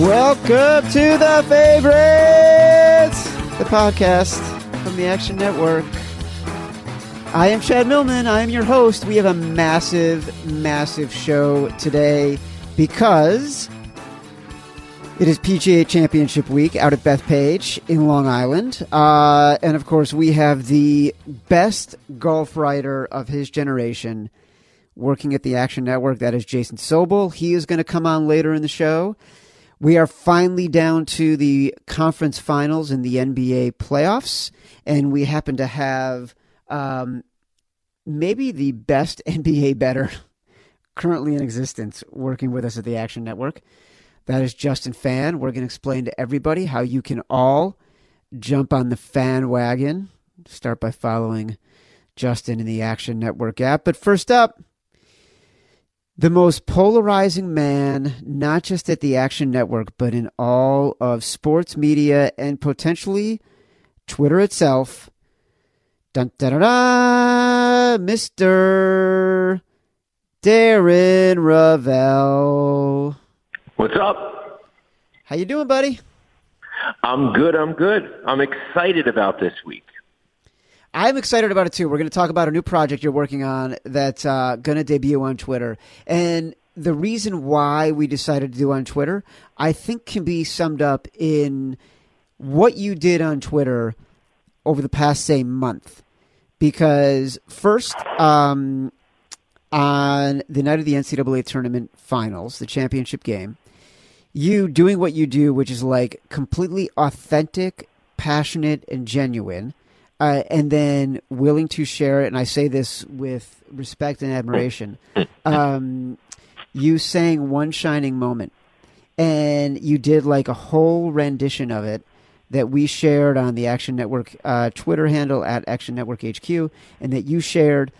Welcome to the favorites, the podcast from the Action Network. I am Chad Millman. I am your host. We have a massive, massive show today because it is PGA Championship Week out at Bethpage in Long Island. Uh, and of course, we have the best golf writer of his generation working at the Action Network. That is Jason Sobel. He is going to come on later in the show. We are finally down to the conference finals in the NBA playoffs, and we happen to have um, maybe the best NBA better currently in existence working with us at the Action Network. That is Justin Phan. We're going to explain to everybody how you can all jump on the Phan wagon. Start by following Justin in the Action Network app. But first up, the most polarizing man, not just at the Action Network, but in all of sports media and potentially Twitter itself. Dun, da, da, da, Mr. Darren Rovell. What's up? How you doing, buddy? I'm good. I'm good. I'm excited about this week. I'm excited about it too. We're going to talk about a new project you're working on that's uh, going to debut on Twitter. And the reason why we decided to do on Twitter, I think, can be summed up in what you did on Twitter over the past, say, month. Because first, um, on the night of the NCAA tournament finals, the championship game, you doing what you do, which is like completely authentic, passionate, and genuine uh, and then willing to share it. And I say this with respect and admiration. Um, you sang "One Shining Moment," and you did like a whole rendition of it that we shared on the Action Network uh, Twitter handle at Action Network HQ, and that you shared.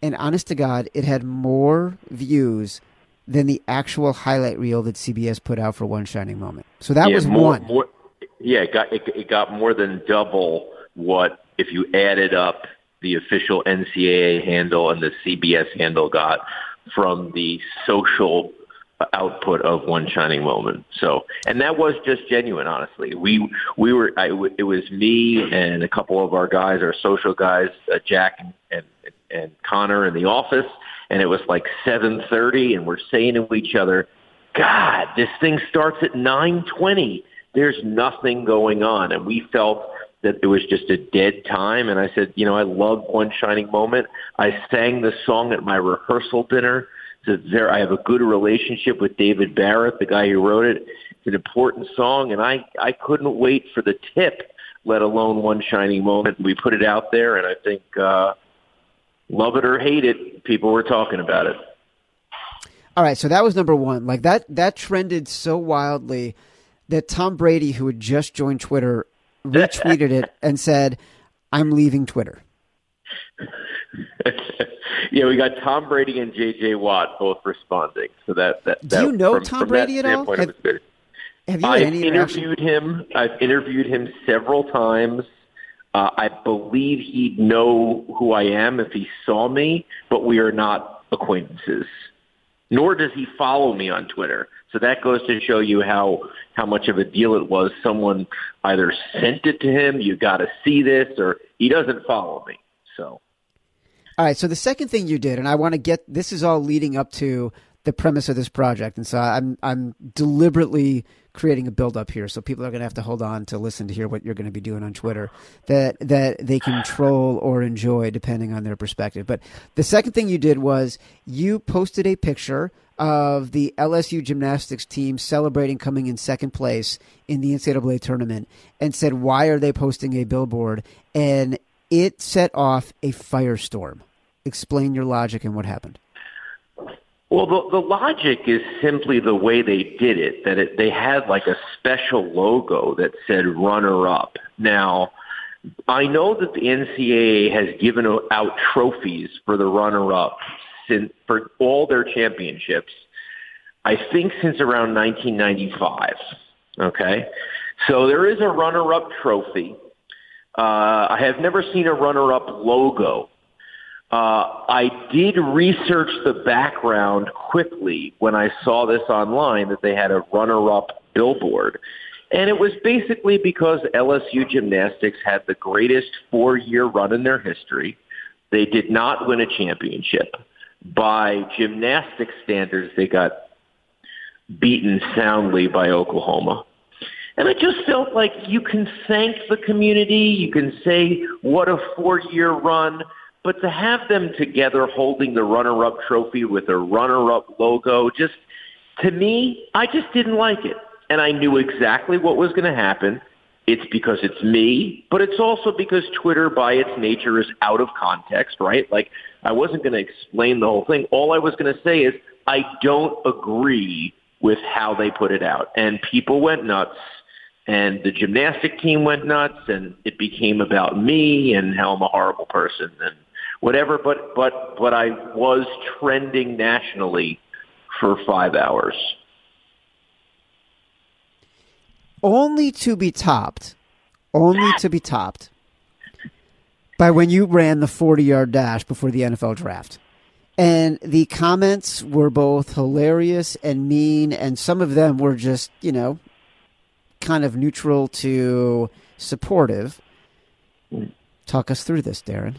And honest to God, it had more views than the actual highlight reel that CBS put out for One Shining Moment. So that yeah, was more, one. More, yeah, it got it, it got more than double what if you added up the official NCAA handle and the CBS handle got from the social output of one shining moment. So, and that was just genuine, honestly. We we were I, it was me and a couple of our guys, our social guys, uh, Jack and, and and Connor in the office, and it was like 7:30, and we're saying to each other, "God, this thing starts at 9:20. There's nothing going on," and we felt that it was just a dead time. And I said, you know, I love One Shining Moment. I sang the song at my rehearsal dinner. So there, I have a good relationship with David Barrett, the guy who wrote it. It's an important song, and I I couldn't wait for the tip, let alone One Shining Moment. We put it out there, and I think, uh, love it or hate it, people were talking about it. All right, so that was number one. Like that that trended so wildly that Tom Brady, who had just joined Twitter, retweeted it and said, "I'm leaving Twitter." yeah, we got Tom Brady and J.J. Watt both responding. So that that, do you know from, Tom from Brady at all? Have, have you I've any interviewed him. I've interviewed him several times. Uh, I believe he'd know who I am if he saw me, but we are not acquaintances. Nor does he follow me on Twitter. So that goes to show you how how much of a deal it was. Someone either sent it to him, you got to see this, or he doesn't follow me. So, all right. So the second thing you did, and I want to get this is all leading up to the premise of this project, and so I'm I'm deliberately creating a build up here, so people are going to have to hold on to listen to hear what you're going to be doing on Twitter that that they can troll or enjoy depending on their perspective. But the second thing you did was you posted a picture of the LSU gymnastics team celebrating coming in second place in the NCAA tournament and said, Why are they posting a billboard? And it set off a firestorm. Explain your logic and what happened. Well, the, the logic is simply the way they did it, that it, they had like a special logo that said runner up. Now, I know that the NCAA has given out trophies for the runner up since for all their championships. I think since around 1995. Okay, so there is a runner-up trophy. Uh, I have never seen a runner-up logo. Uh, I did research the background quickly when I saw this online that they had a runner-up billboard. And it was basically because LSU gymnastics had the greatest four year run in their history. They did not win a championship. By gymnastic standards, they got beaten soundly by Oklahoma. And I just felt like you can thank the community, you can say what a four year run, but to have them together holding the runner up trophy with a runner up logo, just to me, I just didn't like it. And I knew exactly what was going to happen. It's because it's me, but it's also because Twitter, by its nature, is out of context, right? Like, I wasn't going to explain the whole thing. All I was going to say is, I don't agree with how they put it out. And people went nuts and the gymnastic team went nuts and it became about me and how I'm a horrible person and whatever but but but I was trending nationally for 5 hours only to be topped only to be topped by when you ran the 40-yard dash before the NFL draft and the comments were both hilarious and mean and some of them were just you know kind of neutral to supportive. Mm. Talk us through this, Darren.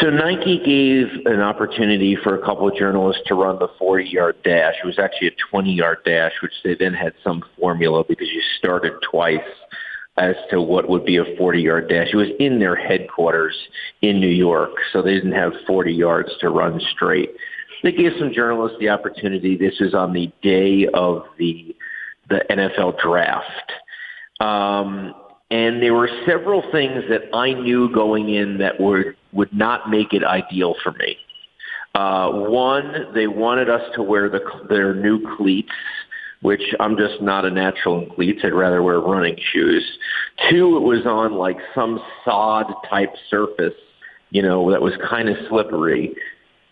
So Nike gave an opportunity for a couple of journalists to run the 40-yard dash. It was actually a 20-yard dash, which they then had some formula because you started twice as to what would be a 40-yard dash. It was in their headquarters in New York, so they didn't have 40 yards to run straight. They gave some journalists the opportunity. This was on the day of the the NFL draft. Um, and there were several things that I knew going in that were would not make it ideal for me. Uh, one, they wanted us to wear the, their new cleats, which I'm just not a natural in cleats. I'd rather wear running shoes. Two, it was on like some sod type surface, you know, that was kind of slippery.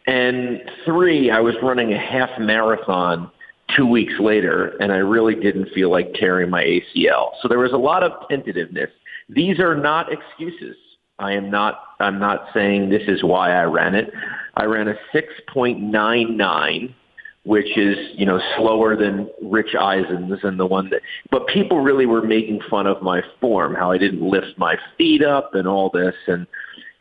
And three, I was running a half marathon two weeks later, and I really didn't feel like tearing my ACL. So there was a lot of tentativeness. These are not excuses. I am not. I'm not saying this is why I ran it. I ran a 6.99, which is you know slower than Rich Eisen's and the one that. But people really were making fun of my form, how I didn't lift my feet up and all this, and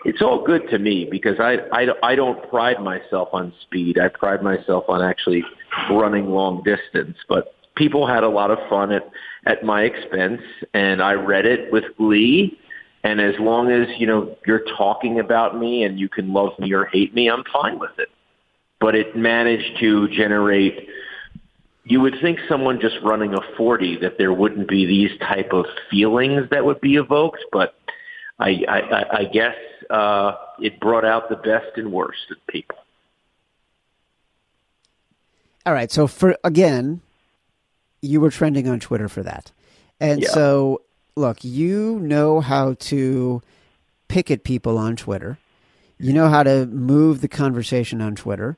it's all good to me because I, I, I don't pride myself on speed. I pride myself on actually running long distance. But people had a lot of fun at, at my expense, and I read it with glee. And as long as you know you're talking about me and you can love me or hate me, I'm fine with it. But it managed to generate. You would think someone just running a 40 that there wouldn't be these type of feelings that would be evoked, but I, I, I guess uh, it brought out the best and worst in people. All right. So for again, you were trending on Twitter for that, and yeah. so look, you know how to pick at people on Twitter. You know how to move the conversation on Twitter.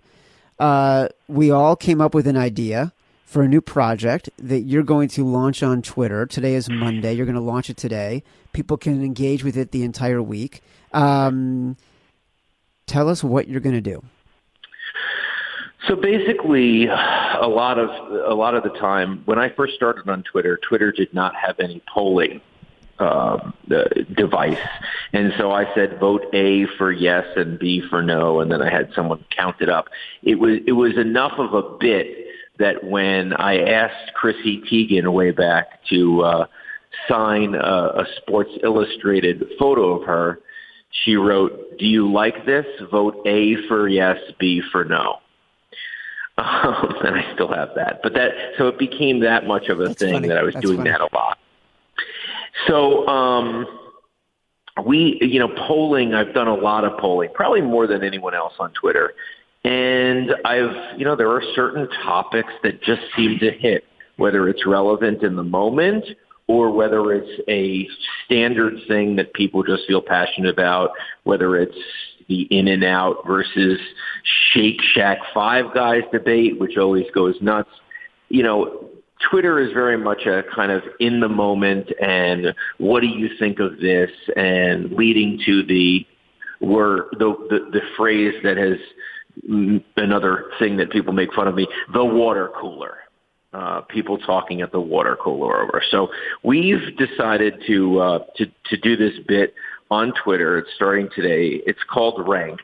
Uh, we all came up with an idea for a new project that you're going to launch on Twitter. Today is Monday. You're going to launch it today. People can engage with it the entire week. Um, tell us what you're going to do. So basically, a lot of a lot of the time when I first started on Twitter, Twitter did not have any polling um, device, and so I said vote A for yes and B for no, and then I had someone count it up. It was it was enough of a bit that when I asked Chrissy Teigen way back to uh, sign a, a Sports Illustrated photo of her, she wrote, "Do you like this? Vote A for yes, B for no." Um, and I still have that, but that so it became that much of a That's thing funny. that I was That's doing funny. that a lot. So um, we, you know, polling. I've done a lot of polling, probably more than anyone else on Twitter. And I've, you know, there are certain topics that just seem to hit, whether it's relevant in the moment or whether it's a standard thing that people just feel passionate about, whether it's the In-N-Out versus Shake Shack Five Guys debate, which always goes nuts. You know, Twitter is very much a kind of in the moment and what do you think of this and leading to the word the, the the phrase that has another thing that people make fun of me, the water cooler. uh, people talking at the water cooler over. So we've decided to uh, to to do this bit on Twitter. It's starting today. It's called Ranked,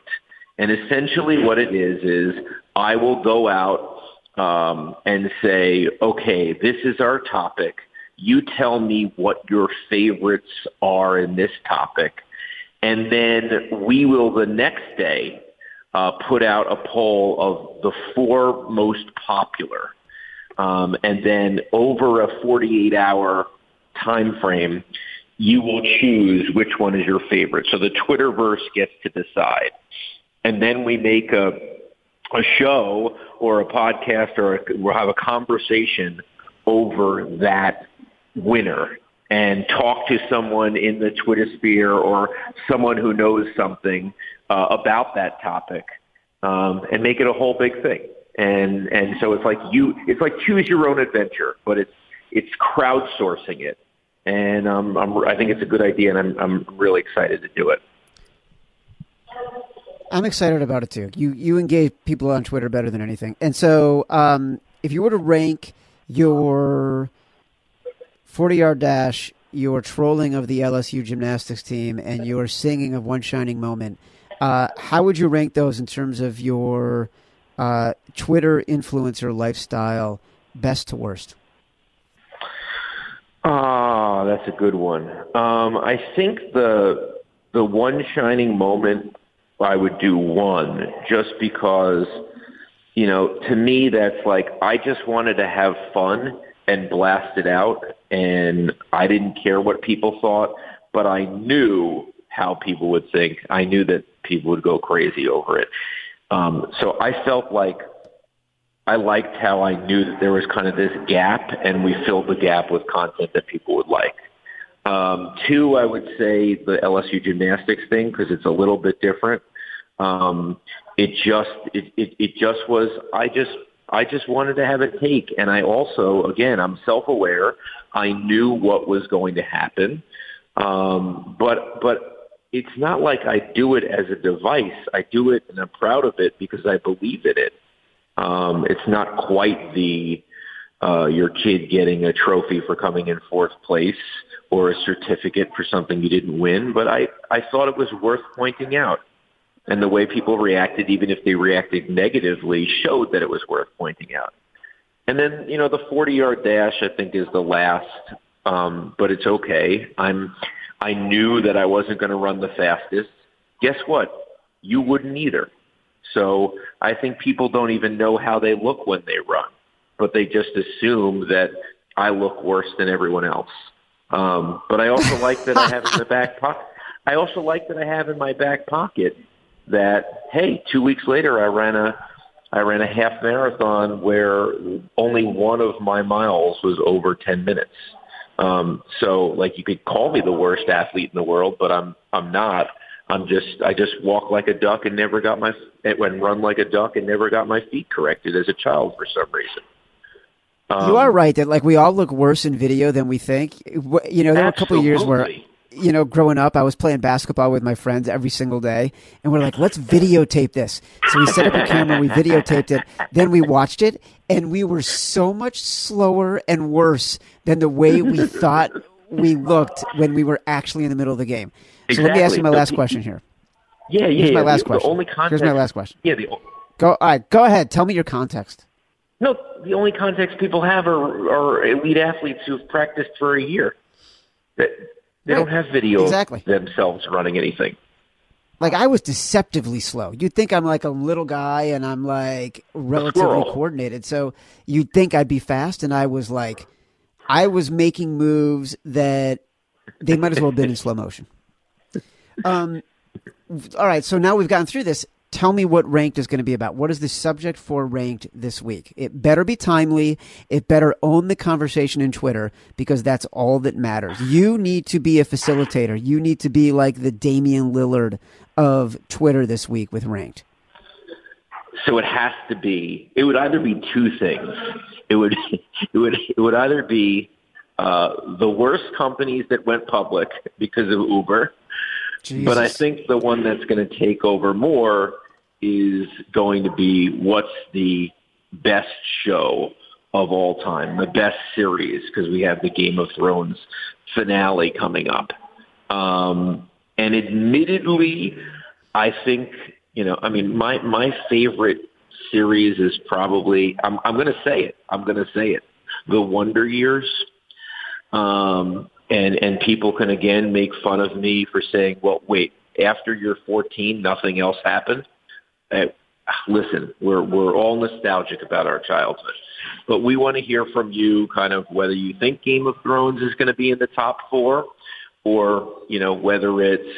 and essentially what it is is I will go out um, and say, okay, this is our topic. You tell me what your favorites are in this topic, and then we will the next day uh, put out a poll of the four most popular um, and then over a 48 hour time frame, you will choose which one is your favorite. So the Twitterverse gets to decide. And then we make a, a show or a podcast or a, we'll have a conversation over that winner and talk to someone in the Twitter sphere or someone who knows something uh, about that topic um, and make it a whole big thing and and so it's like you it's like choose your own adventure, but it's it's crowdsourcing it, and um, I think it's a good idea, and I'm I'm really excited to do it. I'm excited about it too. You you engage people on Twitter better than anything, and so um, if you were to rank your 40 yard dash, your trolling of the LSU gymnastics team, and your singing of one shining moment, uh, how would you rank those in terms of your uh, Twitter influencer lifestyle, best to worst? Ah, oh, that's a good one. Um, I think the the one shining moment I would do one just because you know to me that's like I just wanted to have fun and blast it out and I didn't care what people thought but I knew how people would think. I knew that people would go crazy over it. Um, so I felt like I liked how I knew that there was kind of this gap, and we filled the gap with content that people would like. Um, two, I would say the LSU gymnastics thing because it's a little bit different. Um, it just it, it it just was. I just I just wanted to have a take, and I also again I'm self aware. I knew what was going to happen, um, but but it's not like I do it as a device. I do it and I'm proud of it because I believe in it. Um, it's not quite the uh, your kid getting a trophy for coming in fourth place or a certificate for something you didn't win, but I, I thought it was worth pointing out. And the way people reacted, even if they reacted negatively, showed that it was worth pointing out. And then, you know, the 40 yard dash, I think, is the last, um, but it's okay. I'm, I knew that I wasn't going to run the fastest. Guess what? You wouldn't either. So I think people don't even know how they look when they run, but they just assume that I look worse than everyone else. Um, but I also like that I have in the back pocket. I also like that I have in my back pocket that hey, two weeks later I ran a I ran a half marathon where only one of my miles was over ten minutes. Um, so like you could call me the worst athlete in the world, but I'm I'm not. I'm just I just walk like a duck and never got my and run like a duck and never got my feet corrected as a child for some reason. Um, you are right that like we all look worse in video than we think. You know, there were a couple of years where you know, growing up, I was playing basketball with my friends every single day, and we're like, let's videotape this. So we set up a camera, we videotaped it, then we watched it, and we were so much slower and worse than the way we thought we looked when we were actually in the middle of the game. So let me ask you my last question here. Yeah, yeah. Here's my yeah. last the, question. The only context, Here's my last question. Yeah, the go. All right, go ahead. Tell me your context. No, the only context people have are, are elite athletes who've practiced for a year. That they right. don't have video exactly. themselves running anything. Like I was deceptively slow. You'd think I'm like a little guy and I'm like relatively coordinated. So you'd think I'd be fast, and I was like, I was making moves that they might as well have been in slow motion. Um, all right, so now we've gone through this tell me what ranked is going to be about. What is the subject for ranked this week? It better be timely. It better own the conversation in Twitter because that's all that matters. You need to be a facilitator. You need to be like the Damian Lillard of Twitter this week with ranked. So it has to be. It would either be two things. It would. It would. It would either be uh, the worst companies that went public because of Uber. Jesus. But I think the one that's going to take over more is going to be what's the best show of all time, the best series, because we have the Game of Thrones finale coming up. Um, and admittedly, I think you know, I mean, my my favorite series is probably I'm I'm going to say it. I'm going to say it. The Wonder Years. Um, and and people can again make fun of me for saying, well, wait, after you're 14, nothing else happened. Uh, listen, we're we're all nostalgic about our childhood, but we want to hear from you, kind of whether you think Game of Thrones is going to be in the top four, or you know whether it's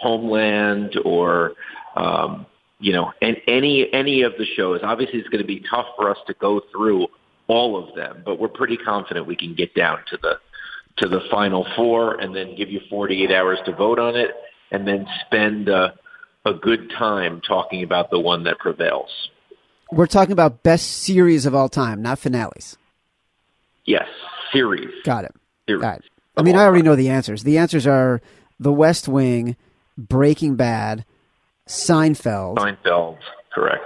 Homeland or um, you know and any any of the shows. Obviously, it's going to be tough for us to go through all of them, but we're pretty confident we can get down to the to the final four and then give you 48 hours to vote on it and then spend a, a good time talking about the one that prevails. We're talking about best series of all time, not finales. Yes, series. Got it. Series Got it. I mean, I already know the answers. The answers are The West Wing, Breaking Bad, Seinfeld. Seinfeld, correct.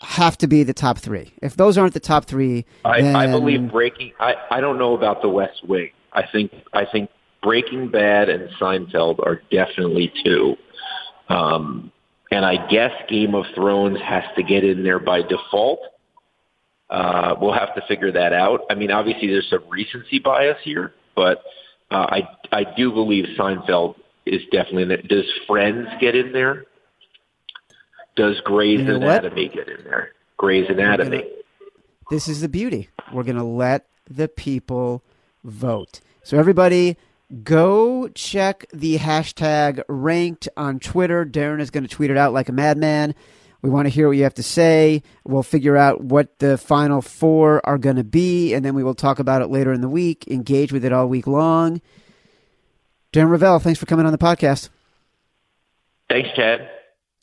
Have to be the top three. If those aren't the top three, I, then... I believe Breaking. I, I don't know about The West Wing. I think I think Breaking Bad and Seinfeld are definitely two. Um, and I guess Game of Thrones has to get in there by default. Uh, we'll have to figure that out. I mean, obviously there's some recency bias here, but uh, I I do believe Seinfeld is definitely in there. Does Friends get in there? Does Grey's You know Anatomy get in there? Grey's Anatomy. This is the beauty. We're going to let the people vote. So everybody go check the hashtag ranked on Twitter. Darren is going to tweet it out like a madman. We want to hear what you have to say. We'll figure out what the final four are going to be, and then we will talk about it later in the week. Engage with it all week long. Darren Rovell, thanks for coming on the podcast. Thanks, Chad.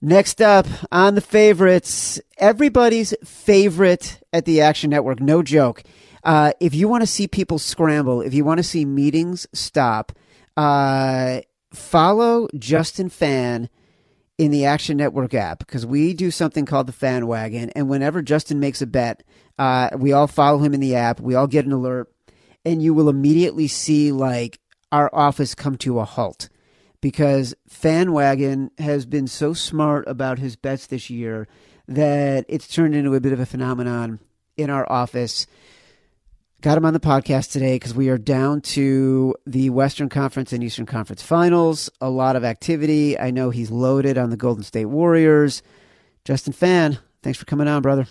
Next up on the favorites, everybody's favorite at the Action Network, no joke. Uh, if you want to see people scramble, if you want to see meetings stop, uh, follow Justin Phan in the Action Network app because we do something called the Phan Wagon. And whenever Justin makes a bet, uh, we all follow him in the app. We all get an alert, and you will immediately see like our office come to a halt because PhanWagon has been so smart about his bets this year that it's turned into a bit of a phenomenon in our office. Got him on the podcast today because we are down to the Western Conference and Eastern Conference finals. A lot of activity. I know he's loaded on the Golden State Warriors. Justin Phan, thanks for coming on, brother.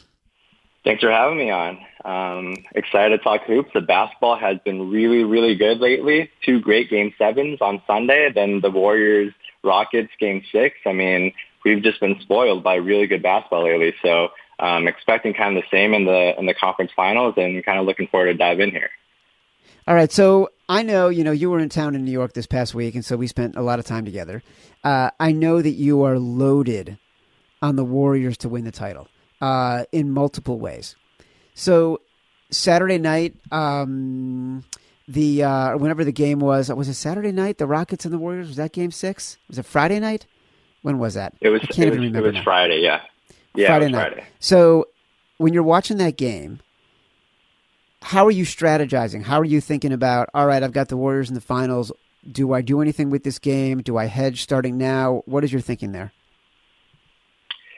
Thanks for having me on. Um, excited to talk hoops. The basketball has been really, really good lately. Two great game sevens on Sunday, then the Warriors Rockets game six. I mean, we've just been spoiled by really good basketball lately. So um, expecting kind of the same in the in the conference finals, and kind of looking forward to dive in here. All right, so I know you know you were in town in New York this past week, and so we spent a lot of time together. Uh, I know that you are loaded on the Warriors to win the title uh, in multiple ways. So Saturday night, um, the uh, whenever the game was, was it Saturday night? The Rockets and the Warriors was that game six? Was it Friday night? When was that? It was. I can't even was, remember. It was now. Friday. Yeah. Yeah. Friday night. Friday. So when you're watching that game, how are you strategizing? How are you thinking about? All right, I've got the Warriors in the finals. Do I do anything with this game? Do I hedge starting now? What is your thinking there?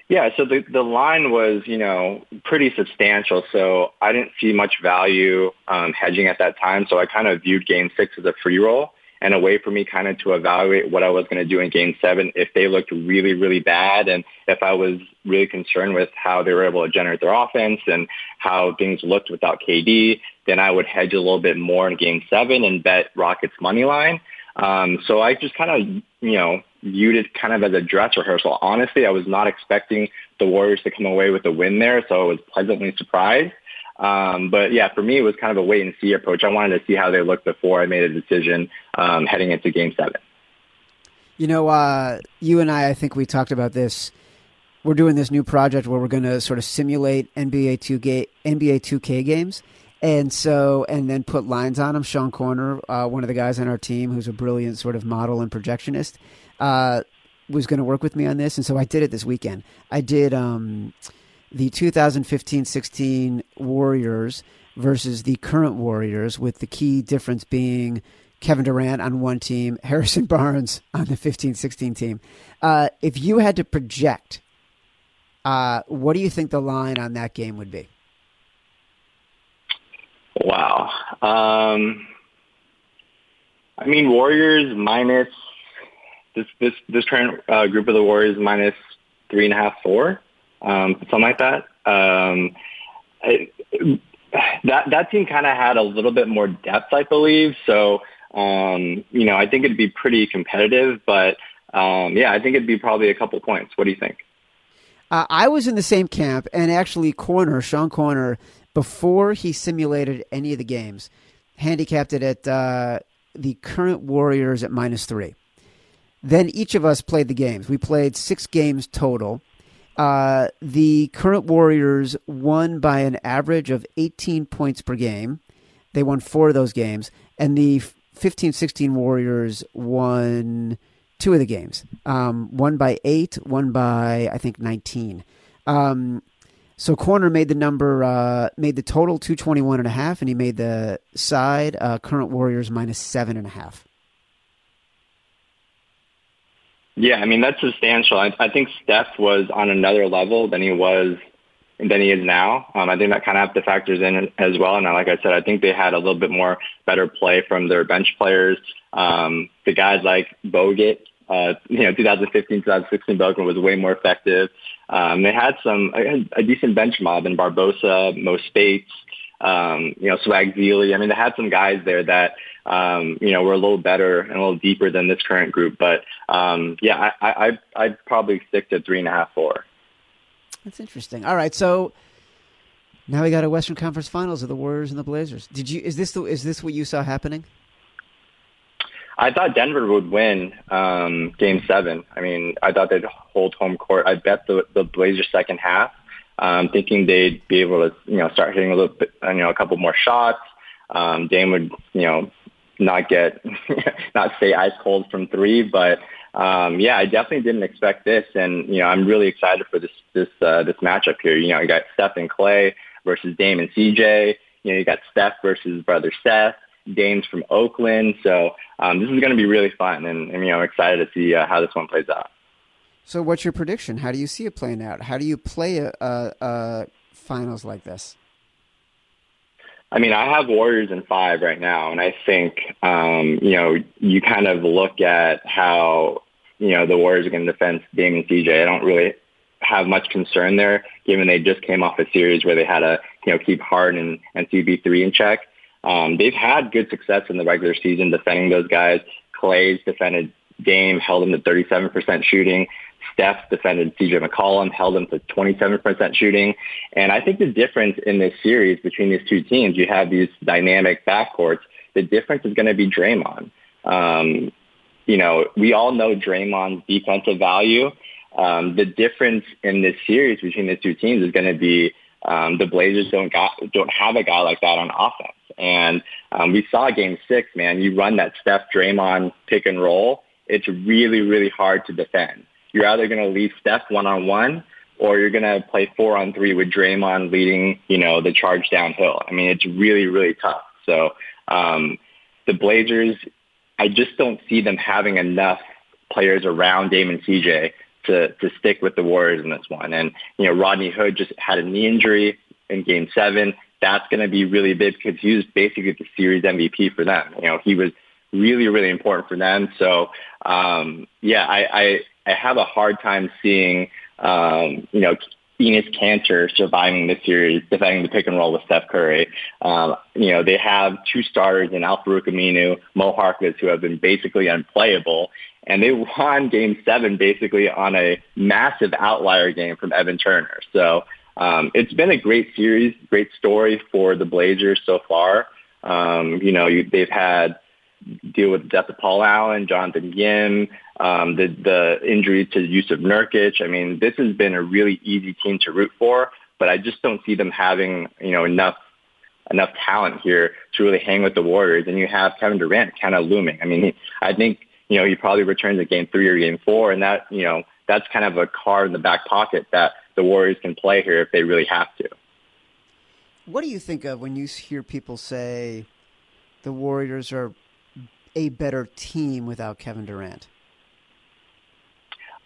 Yeah, so the the line was, you know, pretty substantial. So I didn't see much value um, hedging at that time. So I kind of viewed Game Six as a free roll and a way for me kind of to evaluate what I was going to do in Game Seven if they looked really, really bad, and if I was really concerned with how they were able to generate their offense and how things looked without KD. Then I would hedge a little bit more in Game Seven and bet Rockets money line. Um, so I just kind of, you know, viewed it kind of as a dress rehearsal. Honestly, I was not expecting the Warriors to come away with a win there, so I was pleasantly surprised. Um, but yeah, for me, it was kind of a wait and see approach. I wanted to see how they looked before I made a decision um, heading into Game Seven. You know, uh, you and I, I think we talked about this. We're doing this new project where we're going to sort of simulate NBA two ga- NBA 2K games, and so and then put lines on them. Sean Koerner, uh, one of the guys on our team, who's a brilliant sort of model and projectionist, uh, was going to work with me on this, and so I did it this weekend. I did um, the 2015-16 Warriors versus the current Warriors, with the key difference being Kevin Durant on one team, Harrison Barnes on the 15 16 team. Uh, if you had to project, uh, what do you think the line on that game would be? Wow. Um, I mean, Warriors minus this this this current uh, group of the Warriors minus three and a half, four, um, something like that. Um, I, that that team kind of had a little bit more depth, I believe. So um, you know, I think it'd be pretty competitive, but um, yeah, I think it'd be probably a couple points. What do you think? Uh, I was in the same camp, and actually, Koerner Sean Koerner, before he simulated any of the games, handicapped it at uh, the current Warriors at minus three. Then each of us played the games. We played six games total. Uh, the current Warriors won by an average of 18 points per game. They won four of those games. And the 15 16 Warriors won two of the games. Um, one by eight, one by, I think, 19. Um, so Koerner made the number, uh, made the total 221 and a half, and he made the side uh, current Warriors minus seven and a half. Yeah, I mean that's substantial. I, I think Steph was on another level than he was than he is now. Um, I think that kind of have to factors in as well. And like I said, I think they had a little bit more better play from their bench players. Um, the guys like Bogut, uh, you know, 2015, 2016 Bogut was way more effective. Um, they had some a, a decent bench mob in Barbosa, Mo Speights, um, you know, Swag Zealy. I mean, they had some guys there that um, you know, were a little better and a little deeper than this current group. But um, yeah, I, I, I'd probably stick to three and a half, four. That's interesting. All right, so now we got a Western Conference Finals of the Warriors and the Blazers. Did you? Is this the? Is this what you saw happening? I thought Denver would win um, Game Seven. I mean, I thought they'd hold home court. I bet the the Blazers second half, um, thinking they'd be able to you know start hitting a little bit, you know, a couple more shots. Um, Dame would you know not get not stay ice cold from three, but um, yeah, I definitely didn't expect this, and you know I'm really excited for this this uh, this matchup here. You know, you got Steph and Klay versus Dame and CJ. You know, you got Steph versus brother Seth. Dame's from Oakland, so um, this is going to be really fun, and, and you know, excited to see uh, how this one plays out. So, what's your prediction? How do you see it playing out? How do you play a, a, a finals like this? I mean, I have Warriors in five right now, and I think um, you know you kind of look at how you know the Warriors are going to defend Dame and CJ. I don't really have much concern there, given they just came off a series where they had to you know keep Harden and, and CP3 in check. Um, they've had good success in the regular season defending those guys. Klay's defended Dame, held him to 37% shooting. Steph defended CJ McCollum, held him to 27% shooting. And I think the difference in this series between these two teams, you have these dynamic backcourts. The difference is going to be Draymond. Um, you know, we all know Draymond's defensive value. Um, the difference in this series between the two teams is going to be um, the Blazers don't got, don't have a guy like that on offense. And um, we saw Game Six, man. You run that Steph Draymond pick and roll. It's really, really hard to defend you're either going to leave Steph one on one or you're going to play four on three with Draymond leading, you know, the charge downhill. I mean, it's really, really tough. So um, the Blazers, I just don't see them having enough players around Dame and CJ to, to stick with the Warriors in this one. And, you know, Rodney Hood just had a knee injury in game seven. That's going to be really big because he was basically the series MVP for them. You know, he was really, really important for them. So, um, yeah, I, I, I have a hard time seeing, um, you know, Enes Kanter surviving the series, defending the pick and roll with Steph Curry. Um, you know, they have two starters in Al-Farouq Aminu, Mo Harkless, who have been basically unplayable. And they won game seven basically on a massive outlier game from Evan Turner. So um, it's been a great series, great story for the Blazers so far. Um, you know, you, they've had deal with the death of Paul Allen, Jonathan Yim, um, the the injury to Jusuf Nurkic. I mean, this has been a really easy team to root for, but I just don't see them having you know enough enough talent here to really hang with the Warriors. And you have Kevin Durant kind of looming. I mean, he, I think you know he probably returns at Game Three or Game Four, and that you know that's kind of a card in the back pocket that the Warriors can play here if they really have to. what do you think of when you hear people say the Warriors are a better team without Kevin Durant?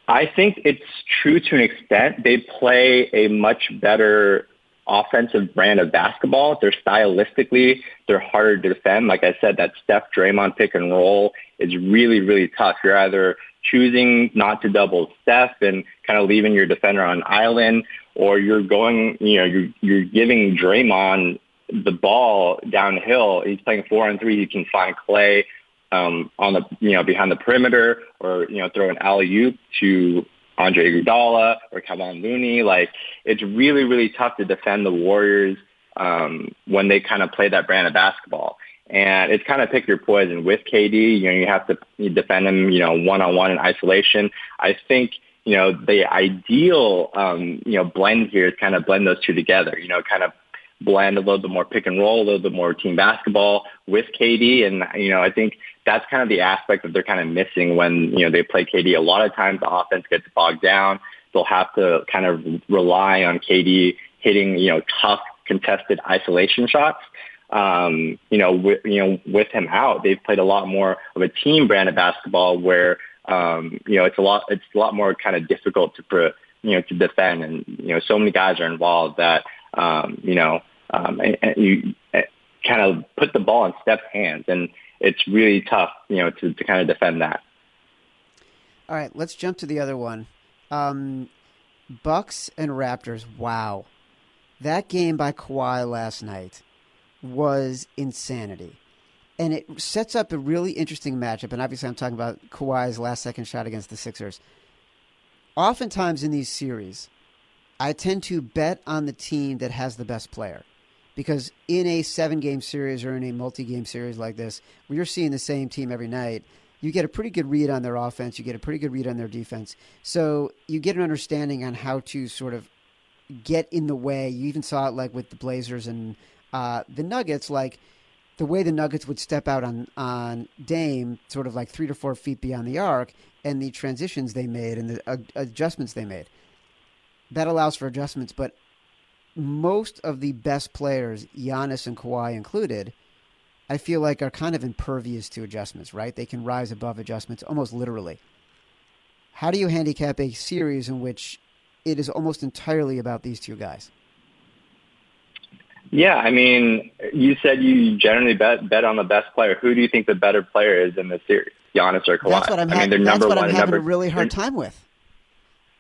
I think it's true to an extent. They play a much better offensive brand of basketball. They're stylistically, they're harder to defend. Like I said, that Steph Draymond pick and roll is really, really tough. You're either choosing not to double Steph and kind of leaving your defender on island, or you're going, you know, you're, you're giving Draymond the ball downhill. He's playing four on three. He can find Klay um, on the, you know, behind the perimeter or, you know, throw an alley oop to Andre Iguodala or Kevin Looney. Like it's really, really tough to defend the Warriors um, when they kind of play that brand of basketball. And it's kind of pick your poison with KD. You know, you have to defend him, you know, one on one in isolation. I think, you know, the ideal, um, you know, blend here is kind of blend those two together, you know, kind of blend a little bit more pick and roll, a little bit more team basketball with KD. And, you know, I think that's kind of the aspect that they're kind of missing when, you know, they play KD. A lot of times the offense gets bogged down. They'll have to kind of rely on KD hitting, you know, tough contested isolation shots um, you know, with, you know, with him out, they've played a lot more of a team brand of basketball where, um, you know, it's a lot, it's a lot more kind of difficult to, you know, to defend. And, you know, so many guys are involved that, um, you know, um, and, and you kind of put the ball in Steph's hands and it's really tough, you know, to, to kind of defend that. All right, let's jump to the other one. Um, Bucks and Raptors. Wow. That game by Kawhi last night was insanity. And it sets up a really interesting matchup. And obviously, I'm talking about Kawhi's last second shot against the Sixers. Oftentimes in these series, I tend to bet on the team that has the best player. Because in a seven game series or in a multi game series like this, where you're seeing the same team every night, you get a pretty good read on their offense, you get a pretty good read on their defense. So you get an understanding on how to sort of get in the way. You even saw it like with the Blazers and uh, the Nuggets, like the way the Nuggets would step out on on Dame, sort of like three to four feet beyond the arc, and the transitions they made and the uh, adjustments they made. That allows for adjustments, but most of the best players, Giannis and Kawhi included, I feel like are kind of impervious to adjustments. Right? They can rise above adjustments almost literally. How do you handicap a series in which it is almost entirely about these two guys? Yeah, I mean, you said you generally bet bet on the best player. Who do you think the better player is in this series, Giannis or Kawhi? That's what I'm, I mean, they're number one, having number, a really hard time with.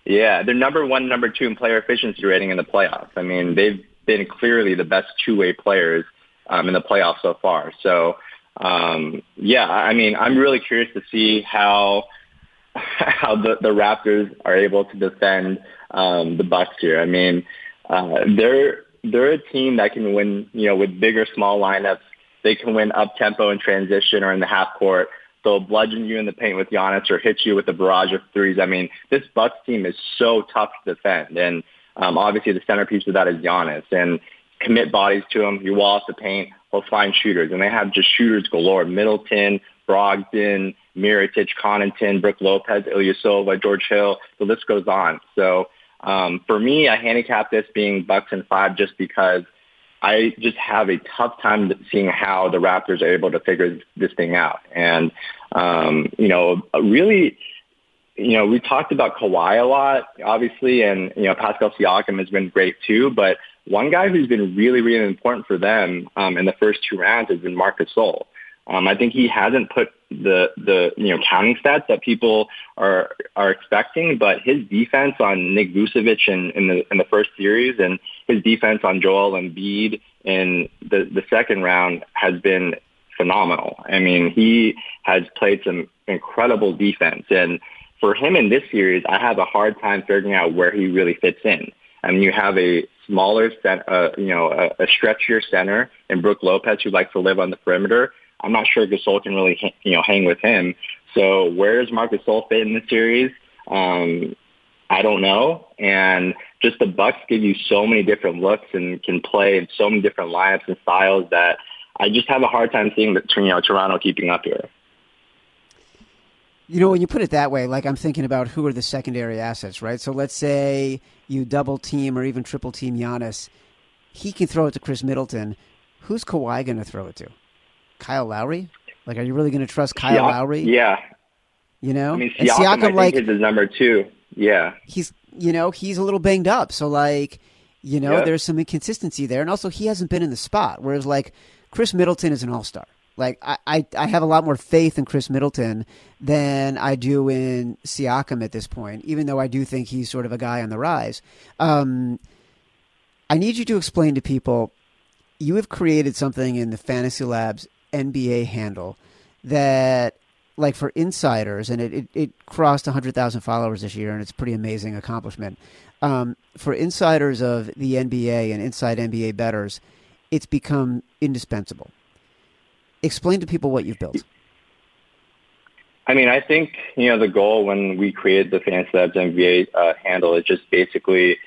Yeah, they're number one, number two in player efficiency rating in the playoffs. I mean, they've been clearly the best two-way players um, in the playoffs so far. So, um, yeah, I mean, I'm really curious to see how how the, the Raptors are able to defend um, the Bucks here. I mean, uh, they're they're a team that can win, you know, with bigger small lineups. They can win up tempo in transition or in the half court. They'll bludgeon you in the paint with Giannis or hit you with a barrage of threes. I mean, this Bucks team is so tough to defend, and um, obviously the centerpiece of that is Giannis. And commit bodies to him. You wall off the paint. He'll find shooters, and they have just shooters galore. Middleton, Brogdon, Mirotic, Connaughton, Brook Lopez, Ilyasova, George Hill. The list goes on. So um, for me, I handicap this being Bucks and five just because I just have a tough time seeing how the Raptors are able to figure this thing out. And, um, you know, really, you know, we talked about Kawhi a lot, obviously, and, you know, Pascal Siakam has been great too, but one guy who's been really, really important for them um, in the first two rounds has been Marc Gasol. Um, I think he hasn't put the the you know counting stats that people are are expecting, but his defense on Nick Vucevic in, in the in the first series and his defense on Joel Embiid in the the second round has been phenomenal. I mean, he has played some incredible defense, and for him in this series, I have a hard time figuring out where he really fits in. I mean, you have a smaller, set, uh, you know, a, a stretchier center in Brook Lopez who likes to live on the perimeter, I'm not sure Gasol can really, you know, hang with him. So where does Marc Gasol fit in the series? Um, I don't know. And just the Bucks give you so many different looks and can play in so many different lineups and styles that I just have a hard time seeing the, you know, Toronto keeping up here. You know, when you put it that way, like I'm thinking about who are the secondary assets, right? So let's say you double team or even triple team Giannis he can throw it to Khris Middleton. Who's Kawhi going to throw it to? Kyle Lowry? Like, are you really going to trust Kyle yeah, Lowry? Yeah. You know, I mean, Siakam, Siakam I like, is his number two. Yeah. He's, you know, he's a little banged up. So, like, you know, there's some inconsistency there. And also, he hasn't been in the spot. Whereas, like, Khris Middleton is an all star. Like I, I, I have a lot more faith in Khris Middleton than I do in Siakam at this point, even though I do think he's sort of a guy on the rise. Um, I need you to explain to people you have created something in the Fantasy Labs NBA handle that like for insiders and it, it, it crossed 100,000 followers this year and it's pretty amazing accomplishment. Um, for insiders of the NBA and inside NBA bettors, it's become indispensable explain to people what you've built. I mean, I think you know the goal when we created the Fantasy Labs NBA uh, handle is just basically,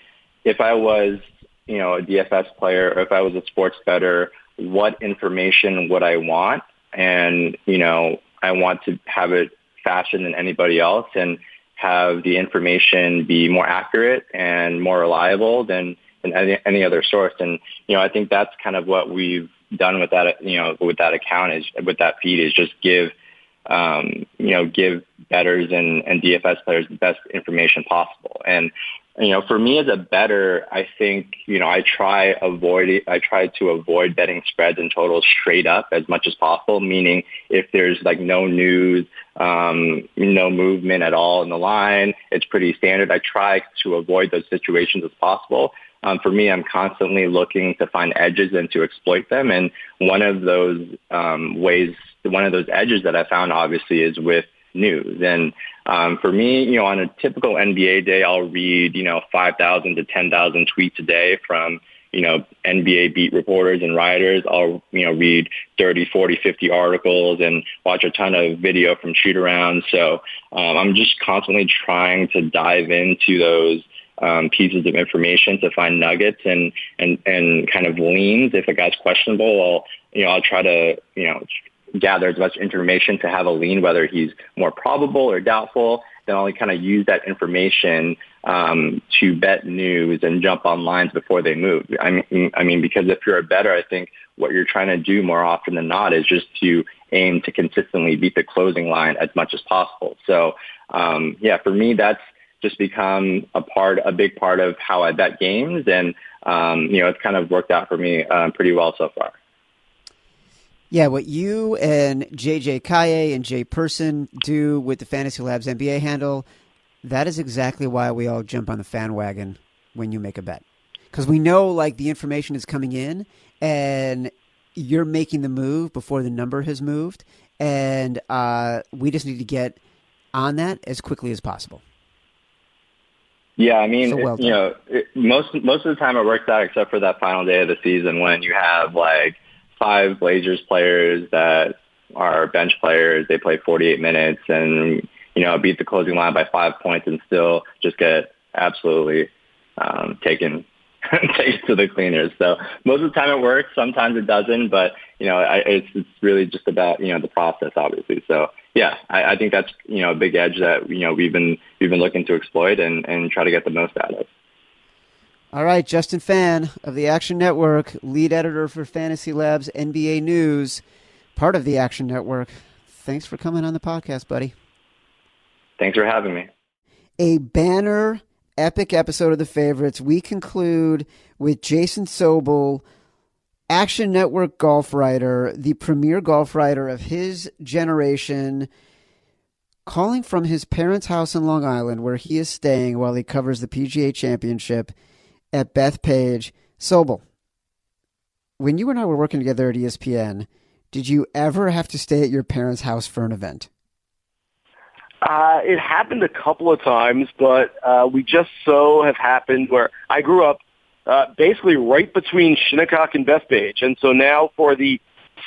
if I was you know a DFS player or if I was a sports bettor, what information would I want? And you know, I want to have it faster than anybody else and have the information be more accurate and more reliable than, than any, any other source. And you know, I think that's kind of what we've done with that, you know, with that account is with that feed is just give, um, you know, give bettors and, and DFS players the best information possible. And, you know, for me as a bettor, I think, you know, I try avoid. I try to avoid betting spreads and totals straight up as much as possible, meaning if there's like no news, um, no movement at all in the line, it's pretty standard. I try to avoid those situations as possible um, for me, I'm constantly looking to find edges and to exploit them. And one of those um, ways, one of those edges that I found obviously is with news. And um, for me, you know, on a typical NBA day, I'll read, you know, 5,000 to 10,000 tweets a day from, you know, NBA beat reporters and writers. I'll, you know, read 30, 40, 50 articles and watch a ton of video from shoot arounds. So um, I'm just constantly trying to dive into those um, pieces of information to find nuggets and, and, and kind of leans. If a guy's questionable, I'll, you know, I'll try to, you know, gather as much information to have a lean, whether he's more probable or doubtful. Then I'll kind of use that information um, to bet news and jump on lines before they move. I mean, I mean, because if you're a bettor, I think what you're trying to do more often than not is just to aim to consistently beat the closing line as much as possible. So, um, yeah, for me, that's just become a part, a big part of how I bet games. And, um, you know, it's kind of worked out for me uh, pretty well so far. Yeah, what you and JJ Kaye and Jay Person do with the Fantasy Labs NBA handle, that is exactly why we all jump on the Phan wagon when you make a bet. Because we know like the information is coming in and you're making the move before the number has moved. And uh, we just need to get on that as quickly as possible. Yeah, I mean, so well you know, it, most most of the time it works out, except for that final day of the season when you have like five Blazers players that are bench players. They play 48 minutes and you know beat the closing line by five points and still just get absolutely um, taken taken to the cleaners. So most of the time it works. Sometimes it doesn't, but you know, I, it's it's really just about you know the process, obviously. So yeah, I, I think that's you know a big edge that you know we've been we've been looking to exploit and and try to get the most out of. All right, Justin Phan of the Action Network, lead editor for Fantasy Labs NBA News, part of the Action Network. Thanks for coming on the podcast, buddy. Thanks for having me. A banner epic episode of the favorites. We conclude with Jason Sobel Action Network golf writer, the premier golf writer of his generation, calling from his parents' house in Long Island, where he is staying while he covers the PGA Championship at Bethpage. Sobel, when you and I were working together at ESPN, did you ever have to stay at your parents' house for an event? Uh, it happened a couple of times, but uh, we just so have happened where I grew up uh, basically right between Shinnecock and Bethpage. And so now for the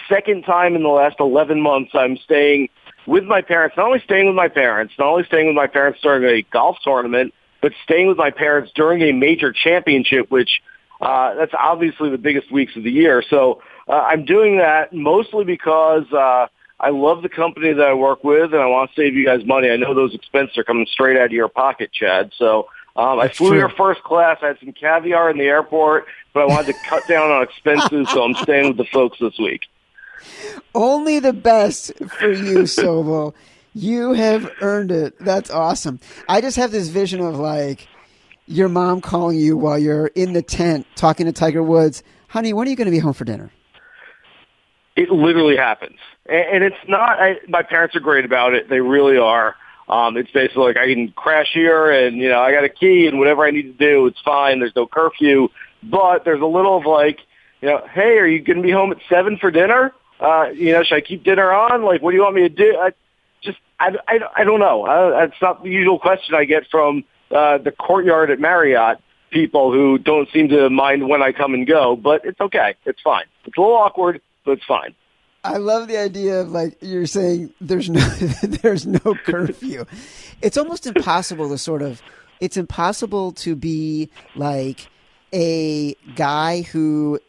second time in the last 11 months, I'm staying with my parents, not only staying with my parents, not only staying with my parents during a golf tournament, but staying with my parents during a major championship, which uh, that's obviously the biggest weeks of the year. So uh, I'm doing that mostly because uh, I love the company that I work with, and I want to save you guys money. I know those expenses are coming straight out of your pocket, Chad. So Um, I flew true. here first class. I had some caviar in the airport, but I wanted to cut down on expenses, so I'm staying with the folks this week. Only the best for you, Sobel. You have earned it. That's awesome. I just have this vision of like your mom calling you while you're in the tent talking to Tiger Woods. Honey, when are you going to be home for dinner? It literally happens, and, it's not. I, my parents are great about it. They really are. Um, it's basically like I can crash here, and you know I got a key, and whatever I need to do, it's fine. There's no curfew, but there's a little of like, you know, hey, are you going to be home at seven for dinner? Uh, you know, should I keep dinner on? Like, what do you want me to do? I I, I, I don't know. That's not the usual question I get from uh, the courtyard at Marriott people who don't seem to mind when I come and go, but it's okay. It's fine. It's a little awkward, but it's fine. I love the idea of like you're saying there's no there's no curfew. It's almost impossible to sort of it's impossible to be like a guy who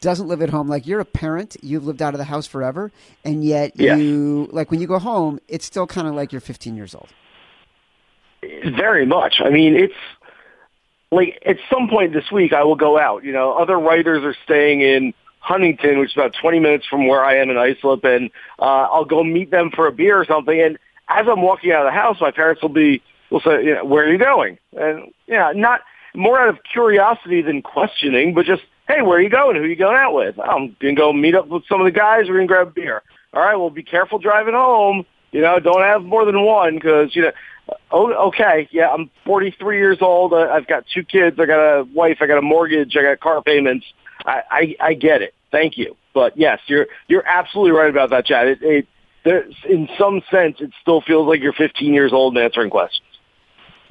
doesn't live at home like you're a parent you've lived out of the house forever and yet you like when you go home it's still kind of like you're 15 years old Very much. I mean, it's like at some point this week I will go out. You know, other writers are staying in Huntington, which is about 20 minutes from where I am in Islip, and uh, I'll go meet them for a beer or something. And as I'm walking out of the house, my parents will be will say, you know, "Where are you going?" And yeah, not more out of curiosity than questioning, but just, "Hey, where are you going? Who are you going out with?" I'm gonna go meet up with some of the guys. We're gonna grab a beer. All right, well, be careful driving home. You know, don't have more than one because you know. Oh, okay. Yeah, I'm 43 years old. I've got two kids. I got a wife. I got a mortgage. I got car payments. I, I, I get it. Thank you. But yes, you're you're absolutely right about that, Chad. It, it there, in some sense, it still feels like you're 15 years old and answering questions.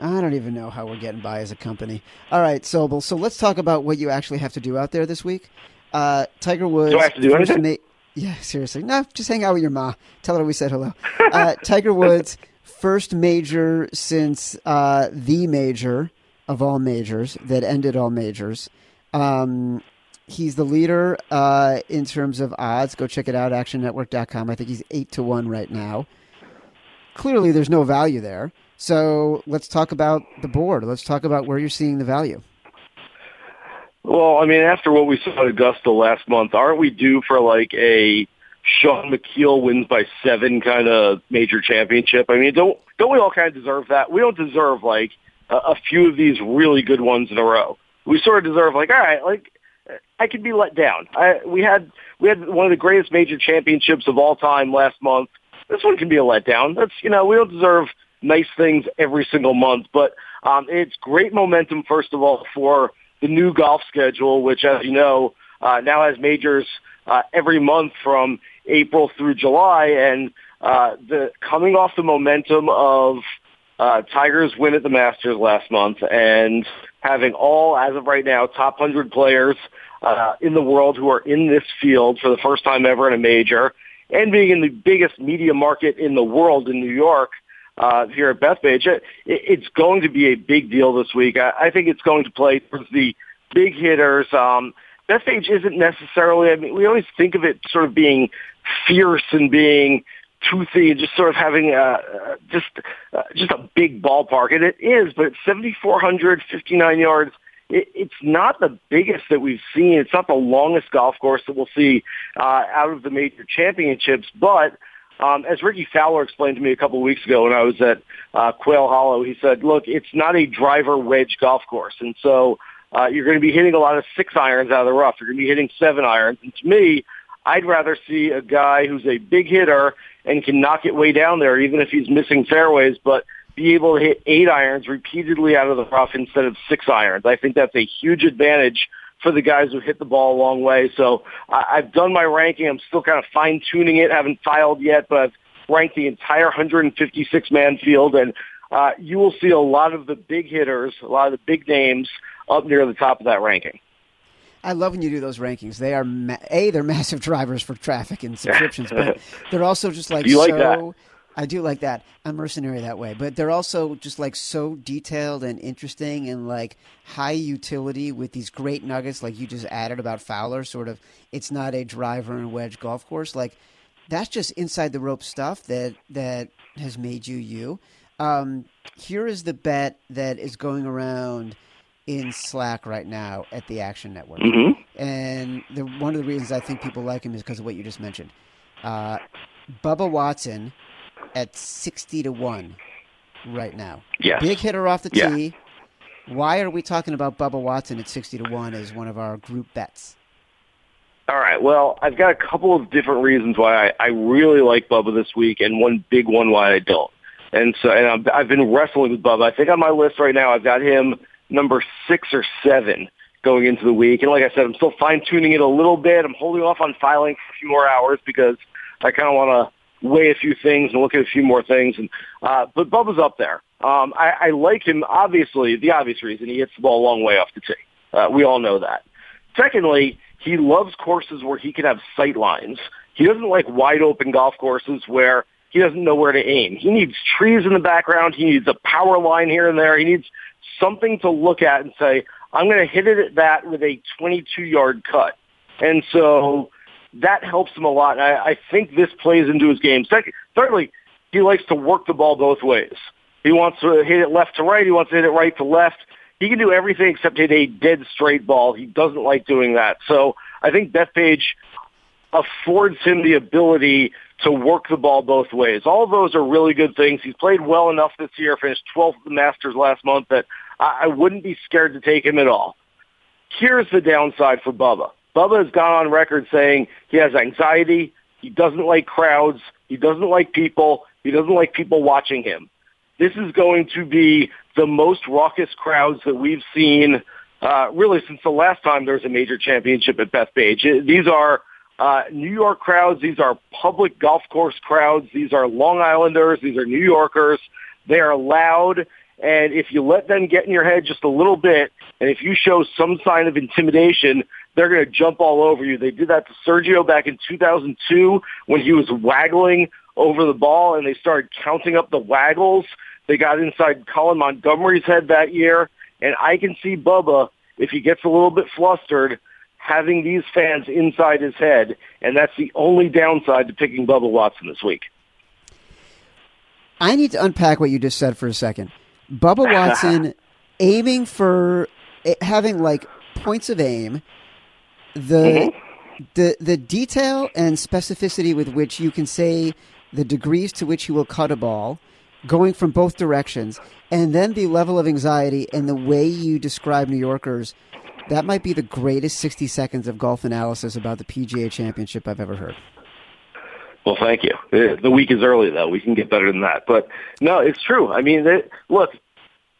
I don't even know how we're getting by as a company. All right, Sobel. So let's talk about what you actually have to do out there this week. Uh, Tiger Woods. Do I have to do anything? yeah, seriously. No, just hang out with your ma. Tell her we said hello. Uh, Tiger Woods, first major since uh, the major of all majors that ended all majors. Um, he's the leader uh, in terms of odds. Go check it out, actionnetwork.com. I think he's 8 to 1 right now. Clearly, there's no value there. So let's talk about the board. Let's talk about where you're seeing the value. Well, I mean, after what we saw at Augusta last month, aren't we due for like a Sean McKeel wins by seven kind of major championship? I mean, don't don't we all kind of deserve that? We don't deserve like a, a few of these really good ones in a row. We sort of deserve like, all right, like I could be let down. I, we had we had one of the greatest major championships of all time last month. This one can be a letdown. That's you know we don't deserve nice things every single month, but um, it's great momentum first of all for the new golf schedule, which as you know uh, now has majors uh, every month from April through July, and uh, the coming off the momentum of uh, Tiger's win at the Masters last month and having all, as of right now, top 100 players uh, in the world who are in this field for the first time ever in a major and being in the biggest media market in the world in New York uh, here at Bethpage, it, it's going to be a big deal this week. I, I think it's going to play towards the big hitters. Um, Bethpage isn't necessarily, I mean, we always think of it sort of being fierce and being toothy and just sort of having a, just, uh, just a big ballpark. And it is, but 7,459 yards it's not the biggest that we've seen. It's not the longest golf course that we'll see uh, out of the major championships, but um, as Rickie Fowler explained to me a couple of weeks ago when I was at uh, Quail Hollow, he said, look, it's not a driver wedge golf course. And so uh, you're going to be hitting a lot of six irons out of the rough. You're going to be hitting seven irons. And to me, I'd rather see a guy who's a big hitter and can knock it way down there, even if he's missing fairways, but be able to hit eight irons repeatedly out of the rough instead of six irons. I think that's a huge advantage for the guys who hit the ball a long way. So I, I've done my ranking. I'm still kind of fine tuning it. Haven't filed yet, but I've ranked the entire 156 man field, and uh, you will see a lot of the big hitters, a lot of the big names up near the top of that ranking. I love when you do those rankings. They are ma- a they're massive drivers for traffic and subscriptions, but they're also just like like so. that? I do like that. I'm mercenary that way, but they're also just like so detailed and interesting and like high utility with these great nuggets like you just added about Fowler. Sort of, it's not a driver and wedge golf course. Like that's just inside the rope stuff that that has made you you. Um, here is the bet that is going around in Slack right now at the Action Network, Mm-hmm. and the, one of the reasons I think people like him is because of what you just mentioned. Uh, Bubba Watson at sixty to one right now. Yes. Big hitter off the Yeah. tee. Why are we talking about Bubba Watson at sixty to one as one of our group bets? All right. Well, I've got a couple of different reasons why I, I really like Bubba this week, and one big one why I don't. And so, and I've, I've been wrestling with Bubba. I think on my list right now, I've got him number six or seven going into the week. And like I said, I'm still fine tuning it a little bit. I'm holding off on filing for a few more hours because I kind of want to weigh a few things and look at a few more things. And uh, but Bubba's up there. Um, I, I like him. Obviously, the obvious reason he hits the ball a long way off the tee. Uh, we all know that. Secondly, he loves courses where he can have sight lines. He doesn't like wide open golf courses where he doesn't know where to aim. He needs trees in the background. He needs a power line here and there. He needs something to look at and say, I'm going to hit it at that with a 22 yard cut. And so that helps him a lot. I, I think this plays into his game. Second, thirdly, he likes to work the ball both ways. He wants to hit it left to right. He wants to hit it right to left. He can do everything except hit a dead straight ball. He doesn't like doing that. So I think Bethpage affords him the ability to work the ball both ways. All those are really good things. He's played well enough this year, finished 12th at the Masters last month, that I, I wouldn't be scared to take him at all. Here's the downside for Bubba. Bubba has gone on record saying he has anxiety. He doesn't like crowds. He doesn't like people. He doesn't like people watching him. This is going to be the most raucous crowds that we've seen uh, really since the last time there was a major championship at Bethpage. These are uh, New York crowds. These are public golf course crowds. These are Long Islanders. These are New Yorkers. They are loud. And if you let them get in your head just a little bit, and if you show some sign of intimidation, they're going to jump all over you. They did that to Sergio back in 2002 when he was waggling over the ball and they started counting up the waggles. They got inside Colin Montgomerie's head that year. And I can see Bubba, if he gets a little bit flustered, having these fans inside his head. And that's the only downside to picking Bubba Watson this week. I need to unpack what you just said for a second. Bubba Watson aiming for having like points of aim, the mm-hmm. the the detail and specificity with which you can say the degrees to which he will cut a ball, going from both directions, and then the level of anxiety and the way you describe New Yorkers. That might be the greatest 60 seconds of golf analysis about the PGA Championship I've ever heard. Well, thank you. The week is early, though. We can get better than that. But no, it's true. I mean, it, look,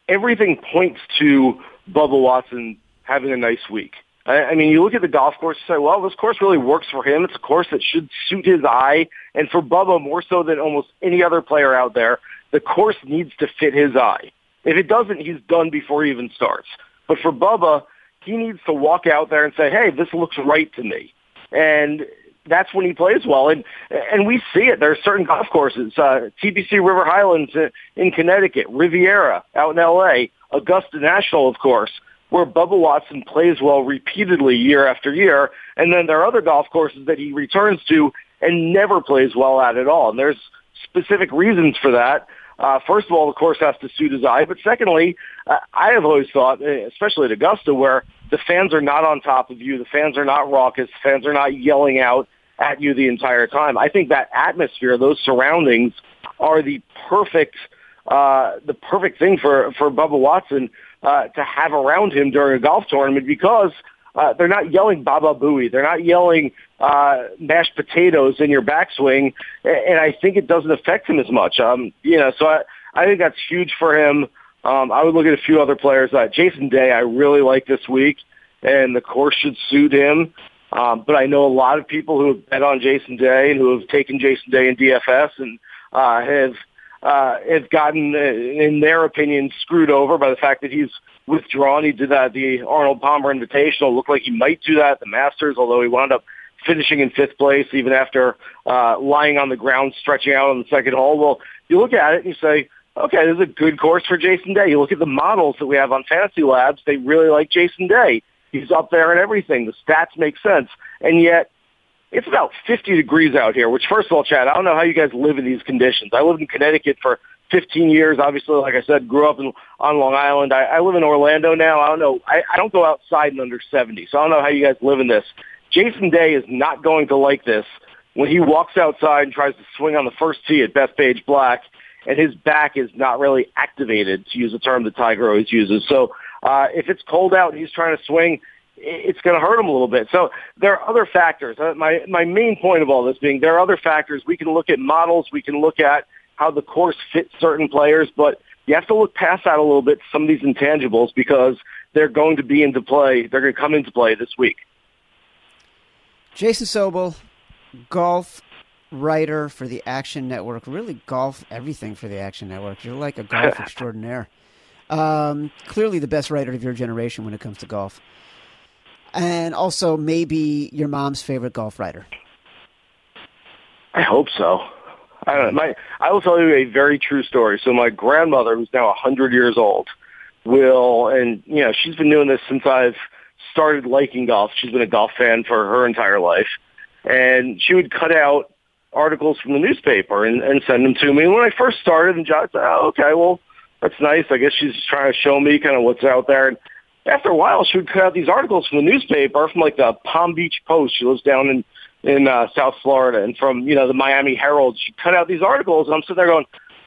everything points to Bubba Watson having a nice week. I, I mean, you look at the golf course and say, well, this course really works for him. It's a course that should suit his eye. And for Bubba, more so than almost any other player out there, the course needs to fit his eye. If it doesn't, he's done before he even starts. But for Bubba, he needs to walk out there and say, hey, this looks right to me. And that's when he plays well. And and we see it. There are certain golf courses, uh, TPC River Highlands in Connecticut, Riviera out in L.A., Augusta National, of course, where Bubba Watson plays well repeatedly year after year. And then there are other golf courses that he returns to and never plays well at at all. And there's specific reasons for that. Uh, first of all, the course has to suit his eye. But secondly, uh, I have always thought, eh, especially at Augusta, where the fans are not on top of you, the fans are not raucous, the fans are not yelling out at you the entire time. I think that atmosphere, those surroundings, are the perfect, uh, the perfect thing for for Bubba Watson uh, to have around him during a golf tournament because uh, they're not yelling "Baba Booey," they're not yelling uh, mashed potatoes in your backswing, and I think it doesn't affect him as much. Um, you know, so I, I think that's huge for him. Um, I would look at a few other players. Uh, Jason Day, I really like this week, and the course should suit him. Um, but I know a lot of people who have bet on Jason Day and who have taken Jason Day in DFS and uh, have uh, have gotten, uh, in their opinion, screwed over by the fact that he's withdrawn. He did that at the Arnold Palmer Invitational. Looked like he might do that at the Masters, although he wound up finishing in fifth place even after uh, lying on the ground, stretching out on the second hole. Well, you look at it and you say, okay, this is a good course for Jason Day. You look at the models that we have on Fantasy Labs, they really like Jason Day. He's up there and everything. The stats make sense. And yet, it's about 50 degrees out here, which, first of all, Chad, I don't know how you guys live in these conditions. I lived in Connecticut for 15 years. Obviously, like I said, grew up in, on Long Island. I, I live in Orlando now. I don't know. I, I don't go outside in under 70, so I don't know how you guys live in this. Jason Day is not going to like this when he walks outside and tries to swing on the first tee at Bethpage Black, and his back is not really activated, to use a term that Tiger always uses. So uh, if it's cold out and he's trying to swing, it's going to hurt them a little bit. So there are other factors. Uh, my my main point of all this being there are other factors. We can look at models. We can look at how the course fits certain players, but you have to look past that a little bit. Some of these intangibles because they're going to be into play. They're going to come into play this week. Jason Sobel, golf writer for the Action Network. Really, golf everything for the Action Network. You're like a golf extraordinaire. Um, clearly, the best writer of your generation when it comes to golf and also maybe your mom's favorite golf writer. I hope so. I don't know. My, I will tell you a very true story. So my grandmother, who's now a hundred years old, will, and you know, she's been doing this since I've started liking golf. She's been a golf fan for her entire life, and she would cut out articles from the newspaper and, and send them to me. And when I first started, and I said, oh, okay, well, that's nice. I guess she's just trying to show me kind of what's out there. And after a while, she would cut out these articles from the newspaper, from like the Palm Beach Post. She lives down in in uh, South Florida, and from you know the Miami Herald. She cut out these articles, and I'm sitting there going,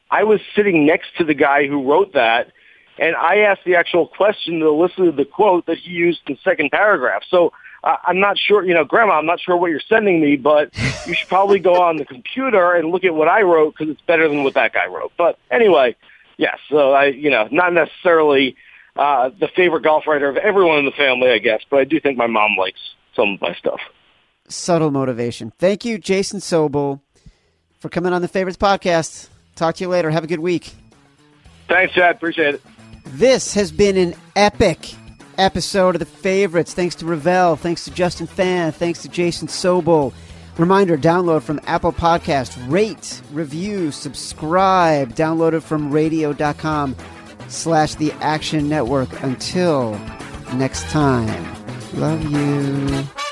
I was sitting next to the guy who wrote that, and I asked the actual question to listen the quote that he used in the second paragraph. So uh, I'm not sure, you know, Grandma, I'm not sure what you're sending me, but you should probably go on the computer and look at what I wrote because it's better than what that guy wrote. But anyway, yes, so I, you know, not necessarily uh, the favorite golf writer of everyone in the family, I guess. But I do think my mom likes some of my stuff. Subtle motivation. Thank you, Jason Sobel, for coming on the Favorites podcast. Talk to you later. Have a good week. Thanks, Chad. Appreciate it. This has been an epic episode of the Favorites. Thanks to Rovell. Thanks to Justin Phan. Thanks to Jason Sobel. Reminder download from Apple Podcast, rate, review, subscribe, download it from radio.com slash the Action Network. Until next time, love you.